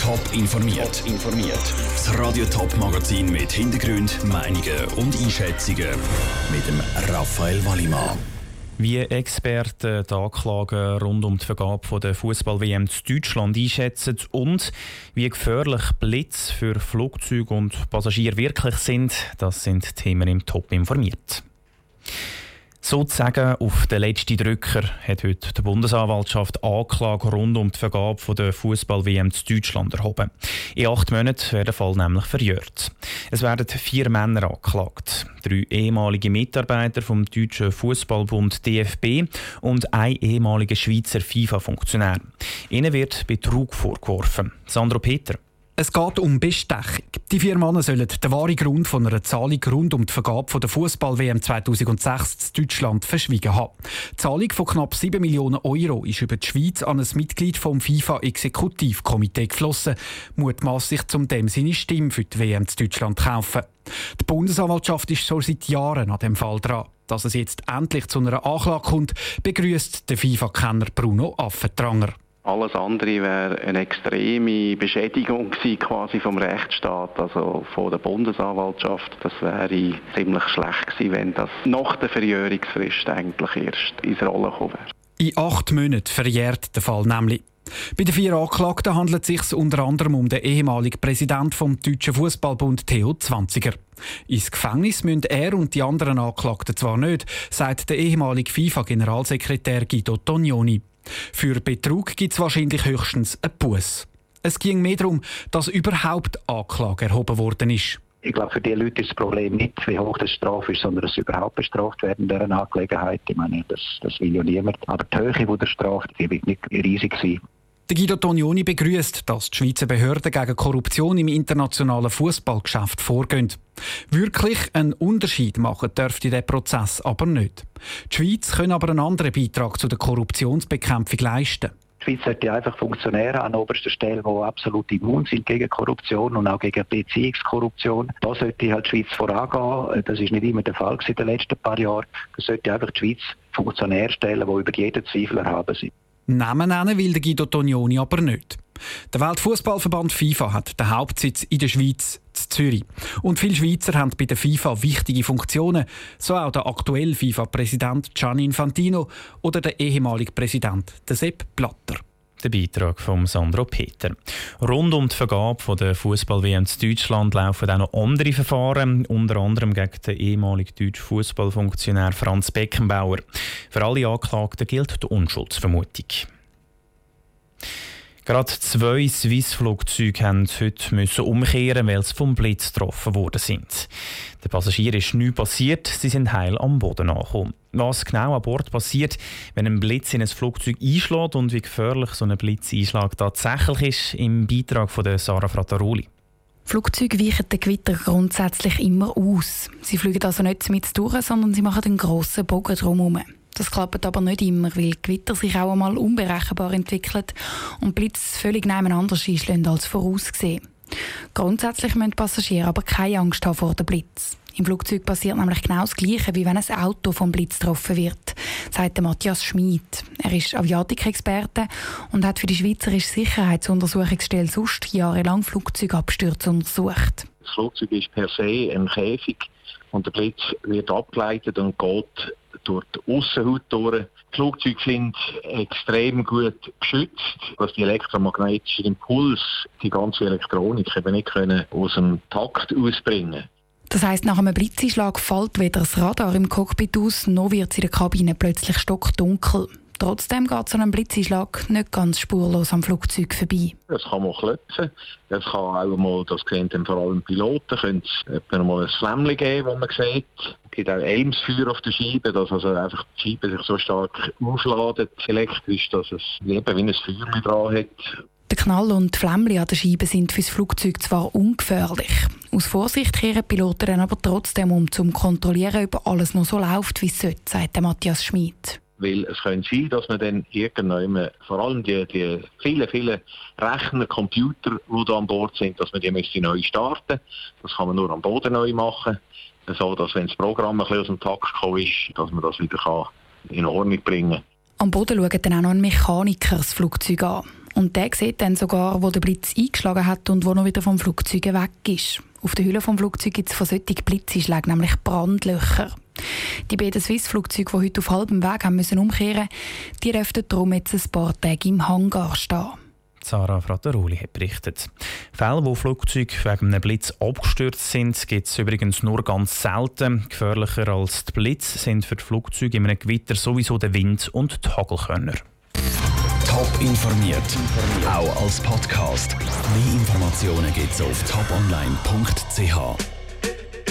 Top informiert. informiert. Das Radio Top Magazin mit Hintergrund, Meinungen und Einschätzungen mit dem Raphael Wallimann. Wie Experten die Anklagen rund um die Vergabe der Fußball-WM zu Deutschland einschätzen und wie gefährlich Blitz für Flugzeuge und Passagiere wirklich sind, das sind Themen im Top informiert. Sozusagen auf den letzten Drücker hat heute die Bundesanwaltschaft Anklage rund um die Vergabe der Fußball-WM zu Deutschland erhoben. In acht Monaten wird der Fall nämlich verjährt. Es werden vier Männer angeklagt. Drei ehemalige Mitarbeiter vom deutschen Fußballbund DFB und ein ehemaliger Schweizer FIFA-Funktionär. Ihnen wird Betrug vorgeworfen. Sandro Peter. Es geht um Bestechung. Die vier Männer sollen den wahren Grund von einer Zahlung rund um die Vergabe der Fußball-WM 2006 in Deutschland verschwiegen haben. Die Zahlung von knapp 7 Millionen Euro ist über die Schweiz an ein Mitglied vom FIFA-Exekutivkomitee geflossen, mutmaßlich zum dem seine Stimme für die WM in Deutschland kaufen. Die Bundesanwaltschaft ist schon seit Jahren an dem Fall dran. Dass es jetzt endlich zu einer Anklage kommt, begrüßt der FIFA-Kenner Bruno Affentranger. Alles andere wäre eine extreme Beschädigung quasi vom Rechtsstaat, also von der Bundesanwaltschaft. Das wäre ziemlich schlecht gewesen, wenn das nach der Verjährungsfrist eigentlich erst ins Rollen gekommen wäre. In acht Monaten verjährt der Fall nämlich. Bei den vier Anklagten handelt es sich unter anderem um den ehemaligen Präsident vom Deutschen Fußballbund Theo Zwanziger. Ins Gefängnis müssen er und die anderen Anklagten zwar nicht, sagt der ehemalige FIFA-Generalsekretär Guido Tognoni. Für Betrug gibt es wahrscheinlich höchstens einen Bus. Es ging mehr darum, dass überhaupt Anklage erhoben worden ist. Ich glaube, für die Leute ist das Problem nicht, wie hoch die Strafe ist, sondern dass überhaupt bestraft werden in dieser Angelegenheit. Ich meine, das, das will ja niemand. Aber die Höhe der Strafe die wird nicht riesig sein. Der Guido Tognoni begrüßt, dass die Schweizer Behörden gegen Korruption im internationalen Fußballgeschäft vorgehen. Wirklich einen Unterschied machen dürfte der Prozess aber nicht. Die Schweiz kann aber einen anderen Beitrag zu der Korruptionsbekämpfung leisten. Die Schweiz sollte einfach Funktionäre an oberster Stelle, die absolut immun sind gegen Korruption und auch gegen Beziehungskorruption. Da sollte halt die Schweiz vorangehen. Das ist nicht immer der Fall in den letzten paar Jahren. Das sollte einfach die Schweiz Funktionäre stellen, die über jeden Zweifel erhaben sind. Namen nennen will der Guido Tognoni aber nicht. Der Weltfußballverband FIFA hat den Hauptsitz in der Schweiz, in Zürich. Und viele Schweizer haben bei der FIFA wichtige Funktionen, so auch der aktuelle FIFA-Präsident Gianni Infantino oder der ehemalige Präsident Sepp Blatter. Der Beitrag von Sandro Peter. Rund um die Vergabe der Fußball-WM in Deutschland laufen auch noch andere Verfahren, unter anderem gegen den ehemaligen deutschen Fußballfunktionär Franz Beckenbauer. Für alle Anklagten gilt die Unschuldsvermutung. Gerade zwei Swiss-Flugzeuge haben heute müssen umkehren, weil sie vom Blitz getroffen worden sind. Der Passagier ist nichts passiert, sie sind heil am Boden angekommen. Was genau an Bord passiert, wenn ein Blitz in ein Flugzeug einschlägt und wie gefährlich so ein Blitzeinschlag tatsächlich ist, im Beitrag von Sarah Frattaroli. Flugzeuge weichen den Gewitter grundsätzlich immer aus. Sie fliegen also nicht mit durch, sondern sie machen einen grossen Bogen drumherum. Das klappt aber nicht immer, weil Gewitter sich auch einmal unberechenbar entwickelt und Blitz völlig nebeneinander einschlagen als vorausgesehen. Grundsätzlich müssen Passagiere aber keine Angst haben vor dem Blitz. Im Flugzeug passiert nämlich genau das Gleiche, wie wenn ein Auto vom Blitz getroffen wird, sagt Matthias Schmid. Er ist Aviatikexperte und hat für die Schweizerische Sicherheitsuntersuchungsstelle sonst jahrelang Flugzeugabstürze untersucht. Das Flugzeug ist per se ein Käfig und der Blitz wird abgeleitet und geht durch die Aussenhaut durch. Die Flugzeuge sind extrem gut geschützt, dass die elektromagnetischen Impuls, die ganze Elektronik eben nicht können aus dem Takt ausbringen das heißt, nach einem Blitzeinschlag fällt weder das Radar im Cockpit aus, noch wird es in der Kabine plötzlich stockdunkel. Trotzdem geht so ein Blitzeinschlag nicht ganz spurlos am Flugzeug vorbei. Es kann mal klopfen, es kann auch mal, das sehen dann vor allem Piloten, können es mal ein Flämmchen geben, das man sieht. Es gibt auch Elmsfeuer auf der Scheibe, dass also einfach die Scheibe sich so stark aufladet elektrisch, dass es eben wie ein Feuer dran hat. Der Knall und die Flämmchen an der Scheibe sind für das Flugzeug zwar ungefährlich. Aus Vorsicht kehren Piloten dann aber trotzdem um, um zu kontrollieren, ob alles noch so läuft, wie es sollte, sagt Matthias Schmid. Weil es könnte sein, dass man dann irgendwann, vor allem die, die vielen, vielen Rechner, Computer, die da an Bord sind, dass man die müsste neu starten Das kann man nur am Boden neu machen. So, dass wenn das Programm ein bisschen aus dem Takt gekommen ist, dass man das wieder in Ordnung bringen kann. Am Boden schaut dann auch noch ein Mechaniker das Flugzeug an. Und der sieht dann sogar, wo der Blitz eingeschlagen hat und wo noch wieder vom Flugzeug weg ist. Auf der Hülle vom Flugzeug gibt es von solchen Blitzeinschlägen nämlich Brandlöcher. Die beiden Swiss-Flugzeuge, die heute auf halbem Weg haben müssen umkehren die dürften darum jetzt ein paar Tage im Hangar stehen. Sarah Frattaroli hat berichtet. Fälle, wo Flugzeuge wegen einem Blitz abgestürzt sind, gibt es übrigens nur ganz selten. Gefährlicher als die Blitz sind für die Flugzeuge in einem Gewitter sowieso der Wind und die Hagelkörner. Top informiert, auch als Podcast. Mehr Informationen gibt es auf toponline.ch.